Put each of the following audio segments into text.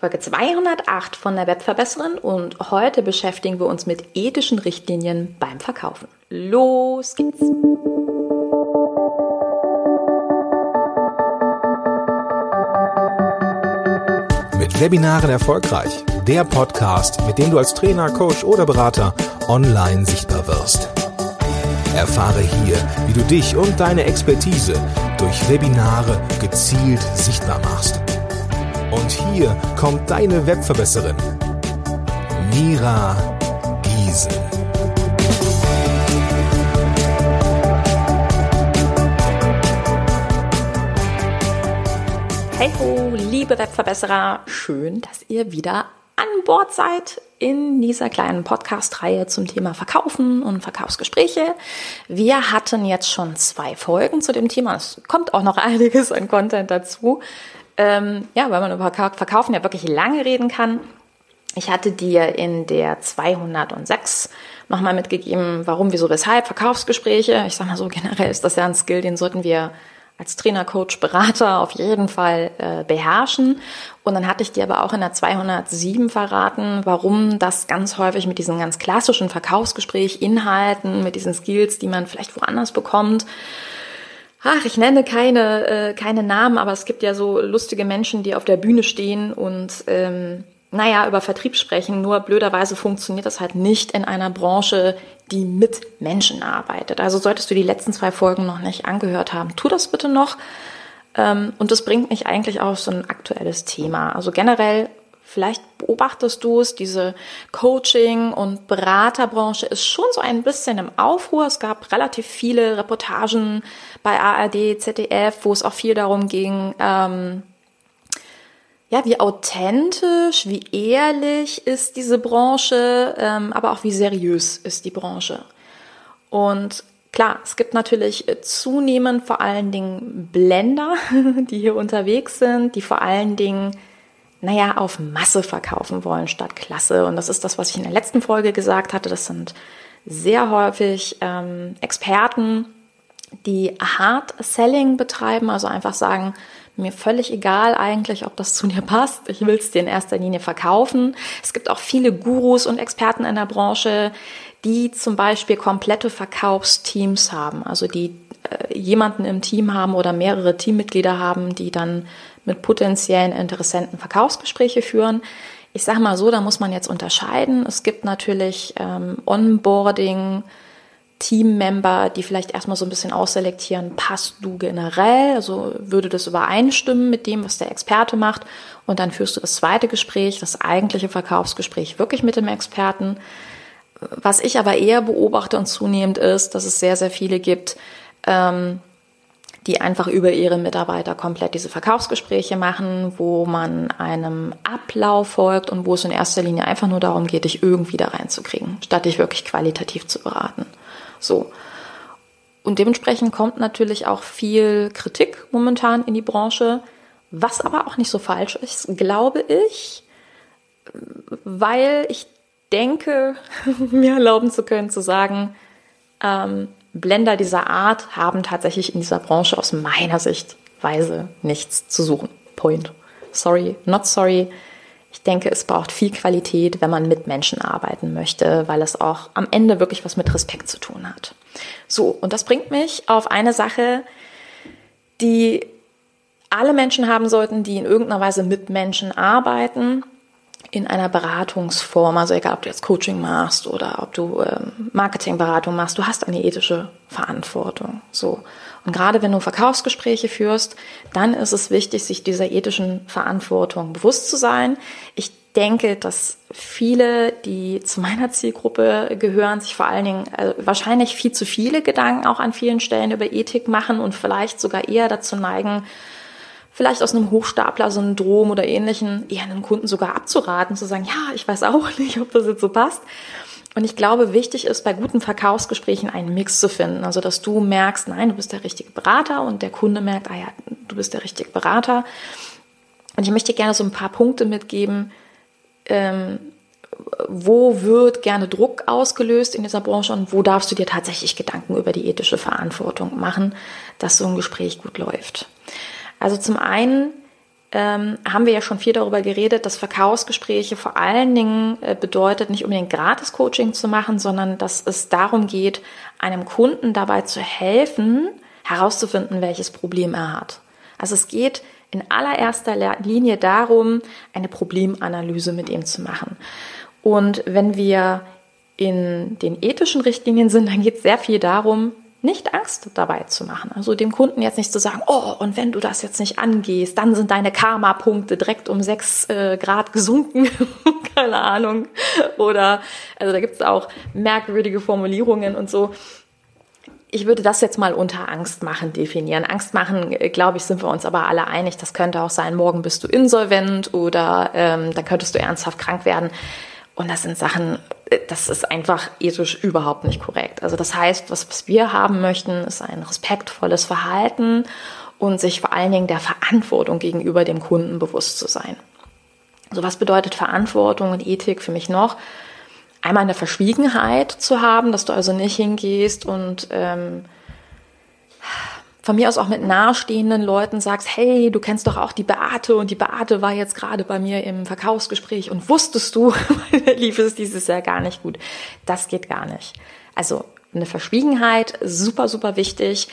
Folge 208 von der Webverbesserin und heute beschäftigen wir uns mit ethischen Richtlinien beim Verkaufen. Los geht's! Mit Webinaren erfolgreich. Der Podcast, mit dem du als Trainer, Coach oder Berater online sichtbar wirst. Erfahre hier, wie du dich und deine Expertise durch Webinare gezielt sichtbar machst. Und hier kommt deine Webverbesserin, Mira Giesen. Hey ho, liebe Webverbesserer, schön, dass ihr wieder an Bord seid in dieser kleinen Podcast-Reihe zum Thema Verkaufen und Verkaufsgespräche. Wir hatten jetzt schon zwei Folgen zu dem Thema. Es kommt auch noch einiges an Content dazu ähm, ja, weil man über Verkaufen ja wirklich lange reden kann. Ich hatte dir in der 206 nochmal mitgegeben, warum, wieso, weshalb Verkaufsgespräche. Ich sag mal so, generell ist das ja ein Skill, den sollten wir als Trainer, Coach, Berater auf jeden Fall äh, beherrschen. Und dann hatte ich dir aber auch in der 207 verraten, warum das ganz häufig mit diesen ganz klassischen Verkaufsgespräch, Inhalten, mit diesen Skills, die man vielleicht woanders bekommt, ach, ich nenne keine, äh, keine Namen, aber es gibt ja so lustige Menschen, die auf der Bühne stehen und ähm, naja, über Vertrieb sprechen. Nur blöderweise funktioniert das halt nicht in einer Branche, die mit Menschen arbeitet. Also solltest du die letzten zwei Folgen noch nicht angehört haben, tu das bitte noch. Ähm, und das bringt mich eigentlich auf so ein aktuelles Thema. Also generell Vielleicht beobachtest du es, diese Coaching- und Beraterbranche ist schon so ein bisschen im Aufruhr. Es gab relativ viele Reportagen bei ARD, ZDF, wo es auch viel darum ging, ähm, ja, wie authentisch, wie ehrlich ist diese Branche, ähm, aber auch wie seriös ist die Branche. Und klar, es gibt natürlich zunehmend vor allen Dingen Blender, die hier unterwegs sind, die vor allen Dingen naja, auf Masse verkaufen wollen statt Klasse. Und das ist das, was ich in der letzten Folge gesagt hatte. Das sind sehr häufig ähm, Experten, die Hard Selling betreiben, also einfach sagen, mir völlig egal eigentlich, ob das zu dir passt. Ich will es dir in erster Linie verkaufen. Es gibt auch viele Gurus und Experten in der Branche, die zum Beispiel komplette Verkaufsteams haben, also die äh, jemanden im Team haben oder mehrere Teammitglieder haben, die dann mit potenziellen Interessenten Verkaufsgespräche führen. Ich sage mal so, da muss man jetzt unterscheiden. Es gibt natürlich ähm, Onboarding, Teammember, die vielleicht erstmal so ein bisschen ausselektieren, passt du generell, also würde das übereinstimmen mit dem, was der Experte macht und dann führst du das zweite Gespräch, das eigentliche Verkaufsgespräch wirklich mit dem Experten. Was ich aber eher beobachte und zunehmend ist, dass es sehr, sehr viele gibt, ähm, die einfach über ihre Mitarbeiter komplett diese Verkaufsgespräche machen, wo man einem Ablauf folgt und wo es in erster Linie einfach nur darum geht, dich irgendwie da reinzukriegen, statt dich wirklich qualitativ zu beraten. So. Und dementsprechend kommt natürlich auch viel Kritik momentan in die Branche, was aber auch nicht so falsch ist, glaube ich, weil ich denke, mir erlauben zu können, zu sagen, ähm, Blender dieser Art haben tatsächlich in dieser Branche aus meiner Sichtweise nichts zu suchen. Point. Sorry, not sorry. Ich denke, es braucht viel Qualität, wenn man mit Menschen arbeiten möchte, weil es auch am Ende wirklich was mit Respekt zu tun hat. So, und das bringt mich auf eine Sache, die alle Menschen haben sollten, die in irgendeiner Weise mit Menschen arbeiten in einer Beratungsform, also egal ob du jetzt Coaching machst oder ob du ähm, Marketingberatung machst, du hast eine ethische Verantwortung. So. Und gerade wenn du Verkaufsgespräche führst, dann ist es wichtig, sich dieser ethischen Verantwortung bewusst zu sein. Ich denke, dass viele, die zu meiner Zielgruppe gehören, sich vor allen Dingen äh, wahrscheinlich viel zu viele Gedanken auch an vielen Stellen über Ethik machen und vielleicht sogar eher dazu neigen, vielleicht aus einem Hochstapler-Syndrom oder ähnlichen eher einen Kunden sogar abzuraten, zu sagen, ja, ich weiß auch nicht, ob das jetzt so passt. Und ich glaube, wichtig ist bei guten Verkaufsgesprächen einen Mix zu finden. Also, dass du merkst, nein, du bist der richtige Berater und der Kunde merkt, ah ja, du bist der richtige Berater. Und ich möchte gerne so ein paar Punkte mitgeben, ähm, wo wird gerne Druck ausgelöst in dieser Branche und wo darfst du dir tatsächlich Gedanken über die ethische Verantwortung machen, dass so ein Gespräch gut läuft. Also zum einen ähm, haben wir ja schon viel darüber geredet, dass Verkaufsgespräche vor allen Dingen äh, bedeutet, nicht unbedingt Gratis-Coaching zu machen, sondern dass es darum geht, einem Kunden dabei zu helfen, herauszufinden, welches Problem er hat. Also es geht in allererster Linie darum, eine Problemanalyse mit ihm zu machen. Und wenn wir in den ethischen Richtlinien sind, dann geht es sehr viel darum, nicht Angst dabei zu machen. Also dem Kunden jetzt nicht zu sagen, oh, und wenn du das jetzt nicht angehst, dann sind deine Karma-Punkte direkt um sechs äh, Grad gesunken. Keine Ahnung. Oder, also da gibt es auch merkwürdige Formulierungen und so. Ich würde das jetzt mal unter Angst machen definieren. Angst machen, äh, glaube ich, sind wir uns aber alle einig. Das könnte auch sein, morgen bist du insolvent oder ähm, dann könntest du ernsthaft krank werden. Und das sind Sachen, das ist einfach ethisch überhaupt nicht korrekt. Also das heißt, was, was wir haben möchten, ist ein respektvolles Verhalten und sich vor allen Dingen der Verantwortung gegenüber dem Kunden bewusst zu sein. So was bedeutet Verantwortung und Ethik für mich noch? Einmal eine Verschwiegenheit zu haben, dass du also nicht hingehst und ähm, von mir aus auch mit nahestehenden Leuten sagst, hey, du kennst doch auch die Beate und die Beate war jetzt gerade bei mir im Verkaufsgespräch und wusstest du, lief es dieses Jahr gar nicht gut. Das geht gar nicht. Also eine Verschwiegenheit, super, super wichtig,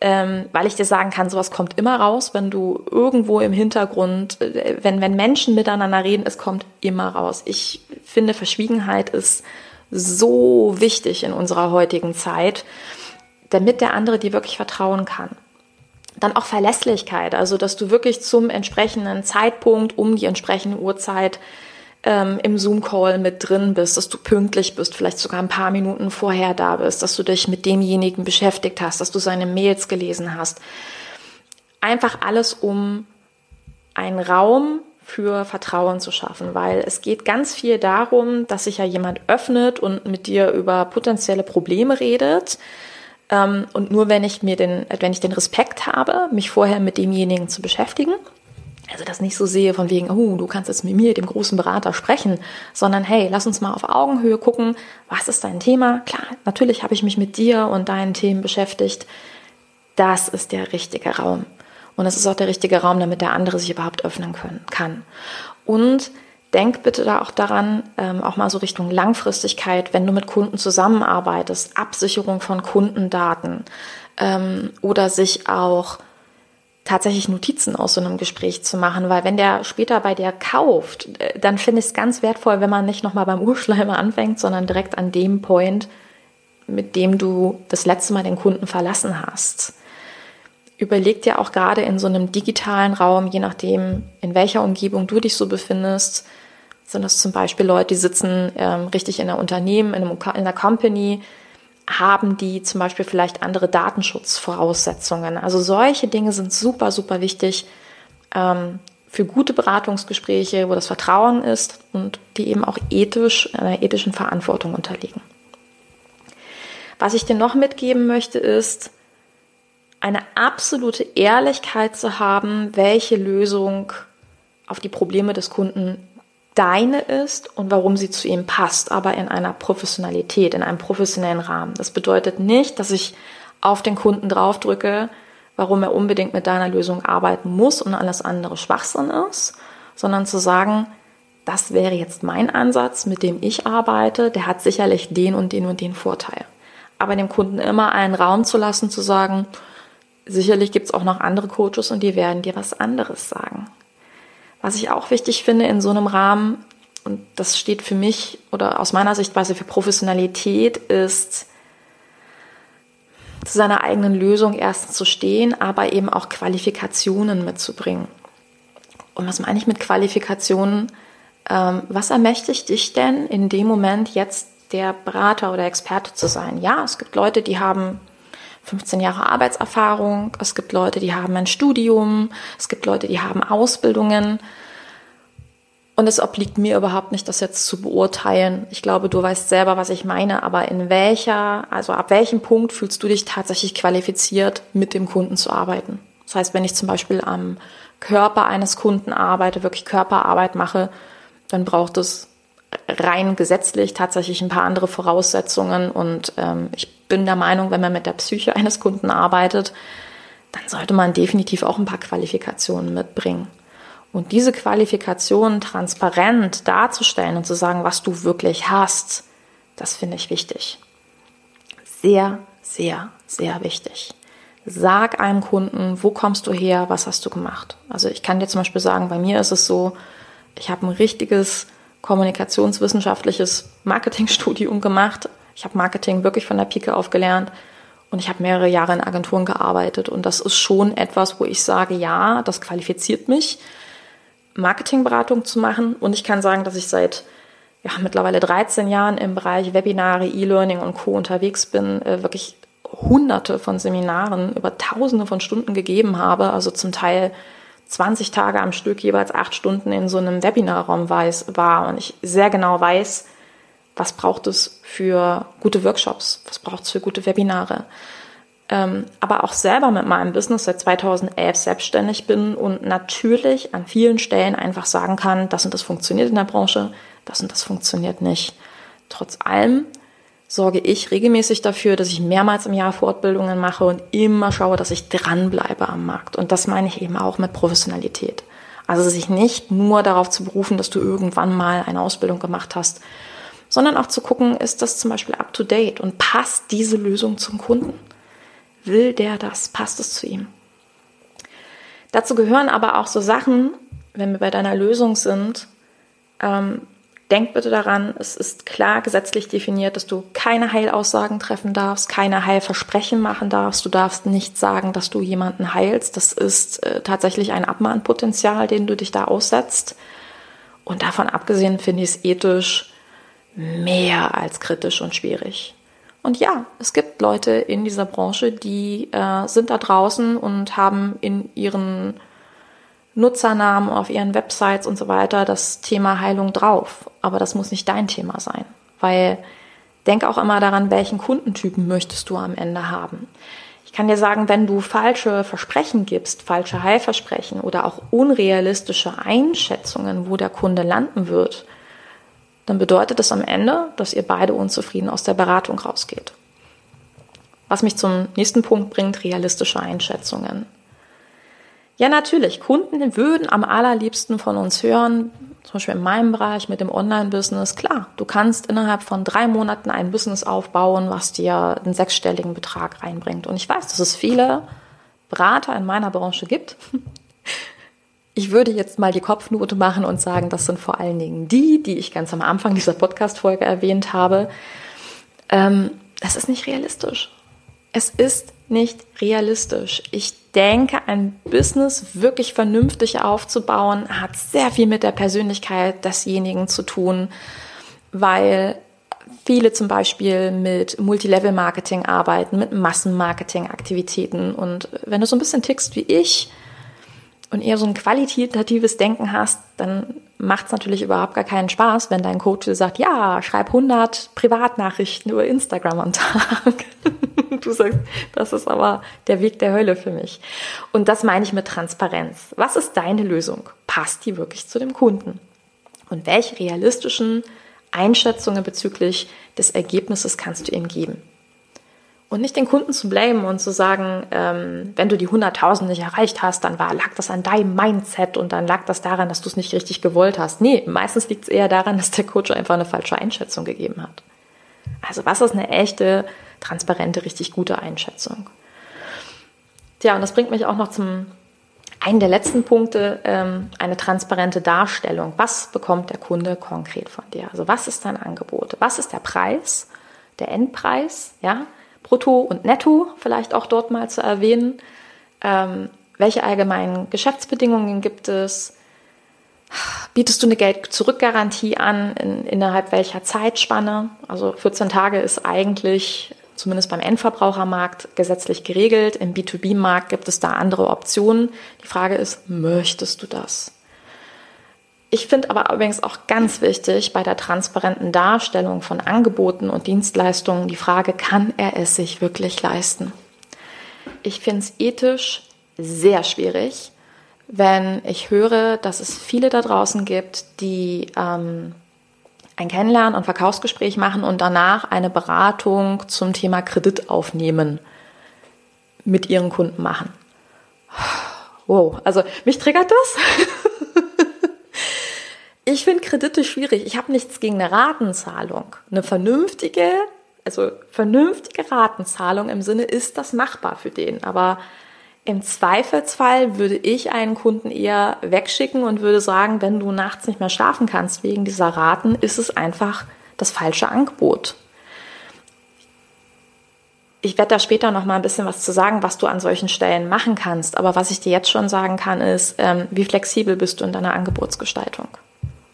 ähm, weil ich dir sagen kann, sowas kommt immer raus, wenn du irgendwo im Hintergrund, äh, wenn, wenn Menschen miteinander reden, es kommt immer raus. Ich finde, Verschwiegenheit ist so wichtig in unserer heutigen Zeit damit der andere dir wirklich vertrauen kann. Dann auch Verlässlichkeit, also dass du wirklich zum entsprechenden Zeitpunkt um die entsprechende Uhrzeit ähm, im Zoom-Call mit drin bist, dass du pünktlich bist, vielleicht sogar ein paar Minuten vorher da bist, dass du dich mit demjenigen beschäftigt hast, dass du seine Mails gelesen hast. Einfach alles, um einen Raum für Vertrauen zu schaffen, weil es geht ganz viel darum, dass sich ja jemand öffnet und mit dir über potenzielle Probleme redet und nur wenn ich mir den, wenn ich den Respekt habe, mich vorher mit demjenigen zu beschäftigen, also das nicht so sehe von wegen, oh, du kannst jetzt mit mir, dem großen Berater, sprechen, sondern hey, lass uns mal auf Augenhöhe gucken, was ist dein Thema? Klar, natürlich habe ich mich mit dir und deinen Themen beschäftigt. Das ist der richtige Raum. Und es ist auch der richtige Raum, damit der andere sich überhaupt öffnen können, kann. Und denk bitte da auch daran, ähm, auch mal so Richtung Langfristigkeit, wenn du mit Kunden zusammenarbeitest, Absicherung von Kundendaten ähm, oder sich auch tatsächlich Notizen aus so einem Gespräch zu machen, weil wenn der später bei dir kauft, äh, dann finde ich es ganz wertvoll, wenn man nicht nochmal beim Urschleimer anfängt, sondern direkt an dem Point, mit dem du das letzte Mal den Kunden verlassen hast. Überleg dir auch gerade in so einem digitalen Raum, je nachdem, in welcher Umgebung du dich so befindest, sind das zum Beispiel Leute, die sitzen ähm, richtig in einer Unternehmen, in, einem, in einer Company, haben die zum Beispiel vielleicht andere Datenschutzvoraussetzungen. Also solche Dinge sind super, super wichtig ähm, für gute Beratungsgespräche, wo das Vertrauen ist und die eben auch ethisch, einer ethischen Verantwortung unterliegen. Was ich dir noch mitgeben möchte, ist, eine absolute Ehrlichkeit zu haben, welche Lösung auf die Probleme des Kunden deine ist und warum sie zu ihm passt, aber in einer Professionalität, in einem professionellen Rahmen. Das bedeutet nicht, dass ich auf den Kunden draufdrücke, warum er unbedingt mit deiner Lösung arbeiten muss und alles andere Schwachsinn ist, sondern zu sagen, das wäre jetzt mein Ansatz, mit dem ich arbeite, der hat sicherlich den und den und den Vorteil. Aber dem Kunden immer einen Raum zu lassen, zu sagen, sicherlich gibt es auch noch andere Coaches und die werden dir was anderes sagen. Was ich auch wichtig finde in so einem Rahmen, und das steht für mich oder aus meiner Sichtweise für Professionalität, ist zu seiner eigenen Lösung erst zu stehen, aber eben auch Qualifikationen mitzubringen. Und was meine ich mit Qualifikationen? Ähm, was ermächtigt dich denn in dem Moment jetzt der Berater oder Experte zu sein? Ja, es gibt Leute, die haben 15 Jahre Arbeitserfahrung, es gibt Leute, die haben ein Studium, es gibt Leute, die haben Ausbildungen. Und es obliegt mir überhaupt nicht, das jetzt zu beurteilen. Ich glaube, du weißt selber, was ich meine, aber in welcher, also ab welchem Punkt fühlst du dich tatsächlich qualifiziert, mit dem Kunden zu arbeiten? Das heißt, wenn ich zum Beispiel am Körper eines Kunden arbeite, wirklich Körperarbeit mache, dann braucht es rein gesetzlich tatsächlich ein paar andere Voraussetzungen. Und ähm, ich bin der Meinung, wenn man mit der Psyche eines Kunden arbeitet, dann sollte man definitiv auch ein paar Qualifikationen mitbringen. Und diese Qualifikation transparent darzustellen und zu sagen, was du wirklich hast, das finde ich wichtig. Sehr, sehr, sehr wichtig. Sag einem Kunden, wo kommst du her, was hast du gemacht. Also ich kann dir zum Beispiel sagen, bei mir ist es so, ich habe ein richtiges kommunikationswissenschaftliches Marketingstudium gemacht. Ich habe Marketing wirklich von der Pike auf gelernt und ich habe mehrere Jahre in Agenturen gearbeitet. Und das ist schon etwas, wo ich sage, ja, das qualifiziert mich, Marketingberatung zu machen. Und ich kann sagen, dass ich seit ja, mittlerweile 13 Jahren im Bereich Webinare, E-Learning und Co. unterwegs bin, äh, wirklich hunderte von Seminaren über tausende von Stunden gegeben habe, also zum Teil 20 Tage am Stück, jeweils acht Stunden in so einem Webinarraum war und ich sehr genau weiß, was braucht es für gute Workshops, was braucht es für gute Webinare. Ähm, aber auch selber mit meinem Business seit 2011 selbstständig bin und natürlich an vielen Stellen einfach sagen kann, das und das funktioniert in der Branche, das und das funktioniert nicht. Trotz allem sorge ich regelmäßig dafür, dass ich mehrmals im Jahr Fortbildungen mache und immer schaue, dass ich dranbleibe am Markt. Und das meine ich eben auch mit Professionalität. Also sich nicht nur darauf zu berufen, dass du irgendwann mal eine Ausbildung gemacht hast, sondern auch zu gucken, ist das zum Beispiel up to date und passt diese Lösung zum Kunden? Will der das? Passt es zu ihm? Dazu gehören aber auch so Sachen, wenn wir bei deiner Lösung sind, ähm, denk bitte daran, es ist klar gesetzlich definiert, dass du keine Heilaussagen treffen darfst, keine Heilversprechen machen darfst. Du darfst nicht sagen, dass du jemanden heilst. Das ist äh, tatsächlich ein Abmahnpotenzial, den du dich da aussetzt. Und davon abgesehen finde ich es ethisch mehr als kritisch und schwierig. Und ja, es gibt Leute in dieser Branche, die äh, sind da draußen und haben in ihren Nutzernamen auf ihren Websites und so weiter das Thema Heilung drauf. Aber das muss nicht dein Thema sein, weil denk auch immer daran, welchen Kundentypen möchtest du am Ende haben. Ich kann dir sagen, wenn du falsche Versprechen gibst, falsche Heilversprechen oder auch unrealistische Einschätzungen, wo der Kunde landen wird, dann bedeutet das am Ende, dass ihr beide unzufrieden aus der Beratung rausgeht. Was mich zum nächsten Punkt bringt, realistische Einschätzungen. Ja, natürlich, Kunden würden am allerliebsten von uns hören, zum Beispiel in meinem Bereich mit dem Online-Business, klar, du kannst innerhalb von drei Monaten ein Business aufbauen, was dir einen sechsstelligen Betrag reinbringt. Und ich weiß, dass es viele Berater in meiner Branche gibt, ich würde jetzt mal die Kopfnote machen und sagen, das sind vor allen Dingen die, die ich ganz am Anfang dieser Podcast-Folge erwähnt habe. Ähm, das ist nicht realistisch. Es ist nicht realistisch. Ich denke, ein Business wirklich vernünftig aufzubauen, hat sehr viel mit der Persönlichkeit desjenigen zu tun, weil viele zum Beispiel mit Multilevel-Marketing arbeiten, mit Massenmarketing-Aktivitäten. Und wenn du so ein bisschen tickst wie ich, und eher so ein qualitatives Denken hast, dann macht es natürlich überhaupt gar keinen Spaß, wenn dein Coach sagt, ja, schreib 100 Privatnachrichten über Instagram am Tag. du sagst, das ist aber der Weg der Hölle für mich. Und das meine ich mit Transparenz. Was ist deine Lösung? Passt die wirklich zu dem Kunden? Und welche realistischen Einschätzungen bezüglich des Ergebnisses kannst du ihm geben? Und nicht den Kunden zu blamen und zu sagen, ähm, wenn du die 100.000 nicht erreicht hast, dann war, lag das an deinem Mindset und dann lag das daran, dass du es nicht richtig gewollt hast. Nee, meistens liegt es eher daran, dass der Coach einfach eine falsche Einschätzung gegeben hat. Also was ist eine echte, transparente, richtig gute Einschätzung? Tja, und das bringt mich auch noch zum einen der letzten Punkte, ähm, eine transparente Darstellung. Was bekommt der Kunde konkret von dir? Also was ist dein Angebot? Was ist der Preis, der Endpreis? Ja, Brutto und Netto vielleicht auch dort mal zu erwähnen. Ähm, welche allgemeinen Geschäftsbedingungen gibt es? Bietest du eine Geld-Zurück-Garantie an? In, innerhalb welcher Zeitspanne? Also 14 Tage ist eigentlich zumindest beim Endverbrauchermarkt gesetzlich geregelt. Im B2B-Markt gibt es da andere Optionen. Die Frage ist, möchtest du das? Ich finde aber übrigens auch ganz wichtig bei der transparenten Darstellung von Angeboten und Dienstleistungen die Frage, kann er es sich wirklich leisten? Ich finde es ethisch sehr schwierig, wenn ich höre, dass es viele da draußen gibt, die ähm, ein Kennenlernen und Verkaufsgespräch machen und danach eine Beratung zum Thema Kredit aufnehmen mit ihren Kunden machen wow, also mich triggert das. ich finde Kredite schwierig. Ich habe nichts gegen eine Ratenzahlung. Eine vernünftige, also vernünftige Ratenzahlung im Sinne, ist das machbar für den. Aber im Zweifelsfall würde ich einen Kunden eher wegschicken und würde sagen, wenn du nachts nicht mehr schlafen kannst wegen dieser Raten, ist es einfach das falsche Angebot. Ich werde da später noch mal ein bisschen was zu sagen, was du an solchen Stellen machen kannst. Aber was ich dir jetzt schon sagen kann, ist, ähm, wie flexibel bist du in deiner Angebotsgestaltung.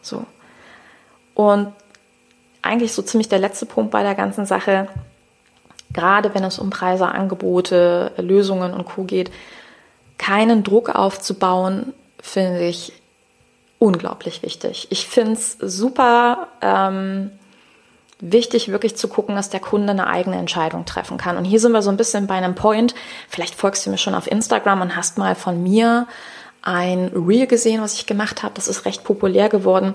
So. Und eigentlich so ziemlich der letzte Punkt bei der ganzen Sache, gerade wenn es um Preise, Angebote, Lösungen und Co. geht, keinen Druck aufzubauen, finde ich unglaublich wichtig. Ich finde es super ähm, wichtig, wirklich zu gucken, dass der Kunde eine eigene Entscheidung treffen kann. Und hier sind wir so ein bisschen bei einem Point. Vielleicht folgst du mir schon auf Instagram und hast mal von mir ein Reel gesehen, was ich gemacht habe. Das ist recht populär geworden.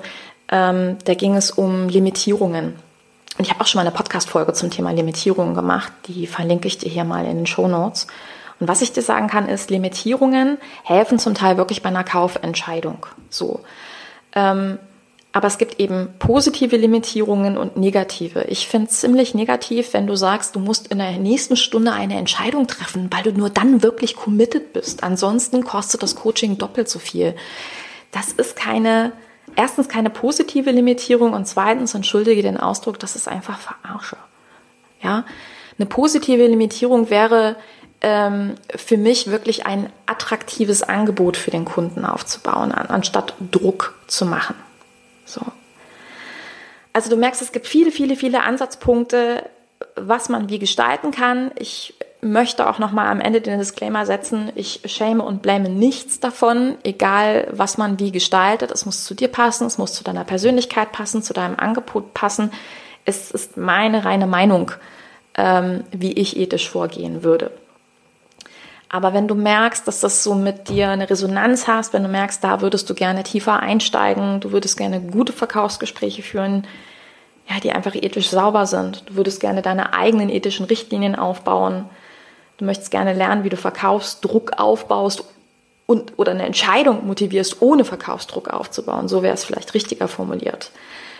Ähm, da ging es um Limitierungen. Und ich habe auch schon mal eine Podcast-Folge zum Thema Limitierungen gemacht. Die verlinke ich dir hier mal in den Show Notes. Und was ich dir sagen kann, ist, Limitierungen helfen zum Teil wirklich bei einer Kaufentscheidung. So. Ähm, aber es gibt eben positive Limitierungen und negative. Ich finde es ziemlich negativ, wenn du sagst, du musst in der nächsten Stunde eine Entscheidung treffen, weil du nur dann wirklich committed bist. Ansonsten kostet das Coaching doppelt so viel. Das ist keine, erstens keine positive Limitierung und zweitens, entschuldige den Ausdruck, das ist einfach Verarsche. Ja, eine positive Limitierung wäre ähm, für mich wirklich ein attraktives Angebot für den Kunden aufzubauen, anstatt Druck zu machen. So. Also du merkst, es gibt viele, viele, viele Ansatzpunkte, was man wie gestalten kann. Ich möchte auch noch mal am Ende den Disclaimer setzen, ich schäme und bläme nichts davon, egal was man wie gestaltet. Es muss zu dir passen, es muss zu deiner Persönlichkeit passen, zu deinem Angebot passen. Es ist meine reine Meinung, ähm, wie ich ethisch vorgehen würde. Aber wenn du merkst, dass das so mit dir eine Resonanz hast, wenn du merkst, da würdest du gerne tiefer einsteigen, du würdest gerne gute Verkaufsgespräche führen, ja, die einfach ethisch sauber sind. Du würdest gerne deine eigenen ethischen Richtlinien aufbauen. Du möchtest gerne lernen, wie du Verkaufsdruck aufbaust und oder eine Entscheidung motivierst, ohne Verkaufsdruck aufzubauen. So wäre es vielleicht richtiger formuliert.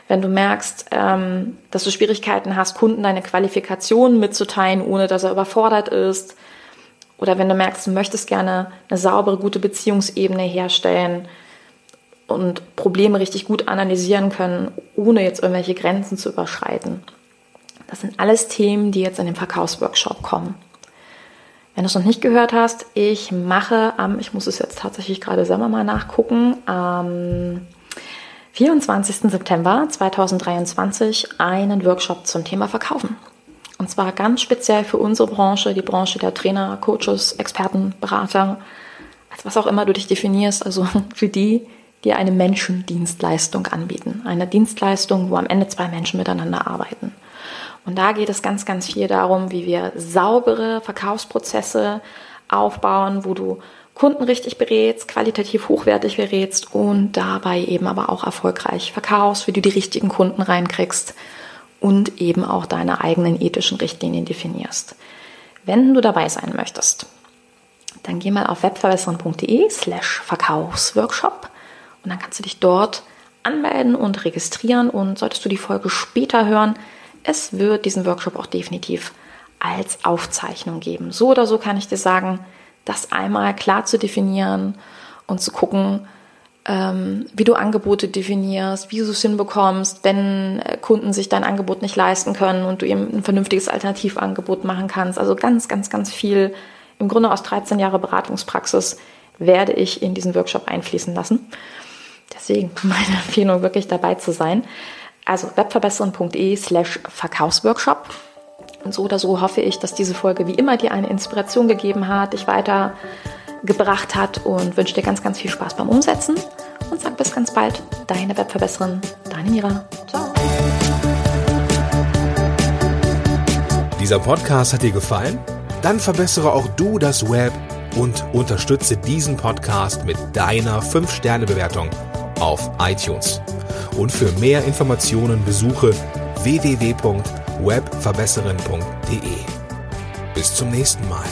Wenn du merkst, ähm, dass du Schwierigkeiten hast, Kunden deine Qualifikationen mitzuteilen, ohne dass er überfordert ist, oder wenn du merkst, du möchtest gerne eine saubere, gute Beziehungsebene herstellen und Probleme richtig gut analysieren können, ohne jetzt irgendwelche Grenzen zu überschreiten. Das sind alles Themen, die jetzt in den Verkaufsworkshop kommen. Wenn du es noch nicht gehört hast, ich mache am, ich muss es jetzt tatsächlich gerade selber mal nachgucken, am 24. September 2023 einen Workshop zum Thema Verkaufen. Und zwar ganz speziell für unsere Branche, die Branche der Trainer, Coaches, Experten, Berater, als was auch immer du dich definierst, also für die, die eine Menschendienstleistung anbieten. Eine Dienstleistung, wo am Ende zwei Menschen miteinander arbeiten. Und da geht es ganz, ganz viel darum, wie wir saubere Verkaufsprozesse aufbauen, wo du Kunden richtig berätst, qualitativ hochwertig berätst und dabei eben aber auch erfolgreich verkaufst, wie du die richtigen Kunden reinkriegst und eben auch deine eigenen ethischen Richtlinien definierst. Wenn du dabei sein möchtest, dann geh mal auf webverbessern.de slash Verkaufsworkshop und dann kannst du dich dort anmelden und registrieren und solltest du die Folge später hören, es wird diesen Workshop auch definitiv als Aufzeichnung geben. So oder so kann ich dir sagen, das einmal klar zu definieren und zu gucken, ähm, wie du Angebote definierst, wie du es hinbekommst, wenn äh, Kunden sich dein Angebot nicht leisten können und du ihm ein vernünftiges Alternativangebot machen kannst. Also ganz, ganz, ganz viel im Grunde aus 13 Jahre Beratungspraxis werde ich in diesen Workshop einfließen lassen. Deswegen meine Empfehlung, wirklich dabei zu sein. Also webverbessern.de slash Verkaufsworkshop. Und so oder so hoffe ich, dass diese Folge wie immer dir eine Inspiration gegeben hat, dich weiter gebracht hat und wünsche dir ganz, ganz viel Spaß beim Umsetzen und sag bis ganz bald. Deine Webverbesserin, deine Mira. Ciao. Dieser Podcast hat dir gefallen? Dann verbessere auch du das Web und unterstütze diesen Podcast mit deiner 5-Sterne-Bewertung auf iTunes. Und für mehr Informationen besuche www.webverbesserin.de. Bis zum nächsten Mal.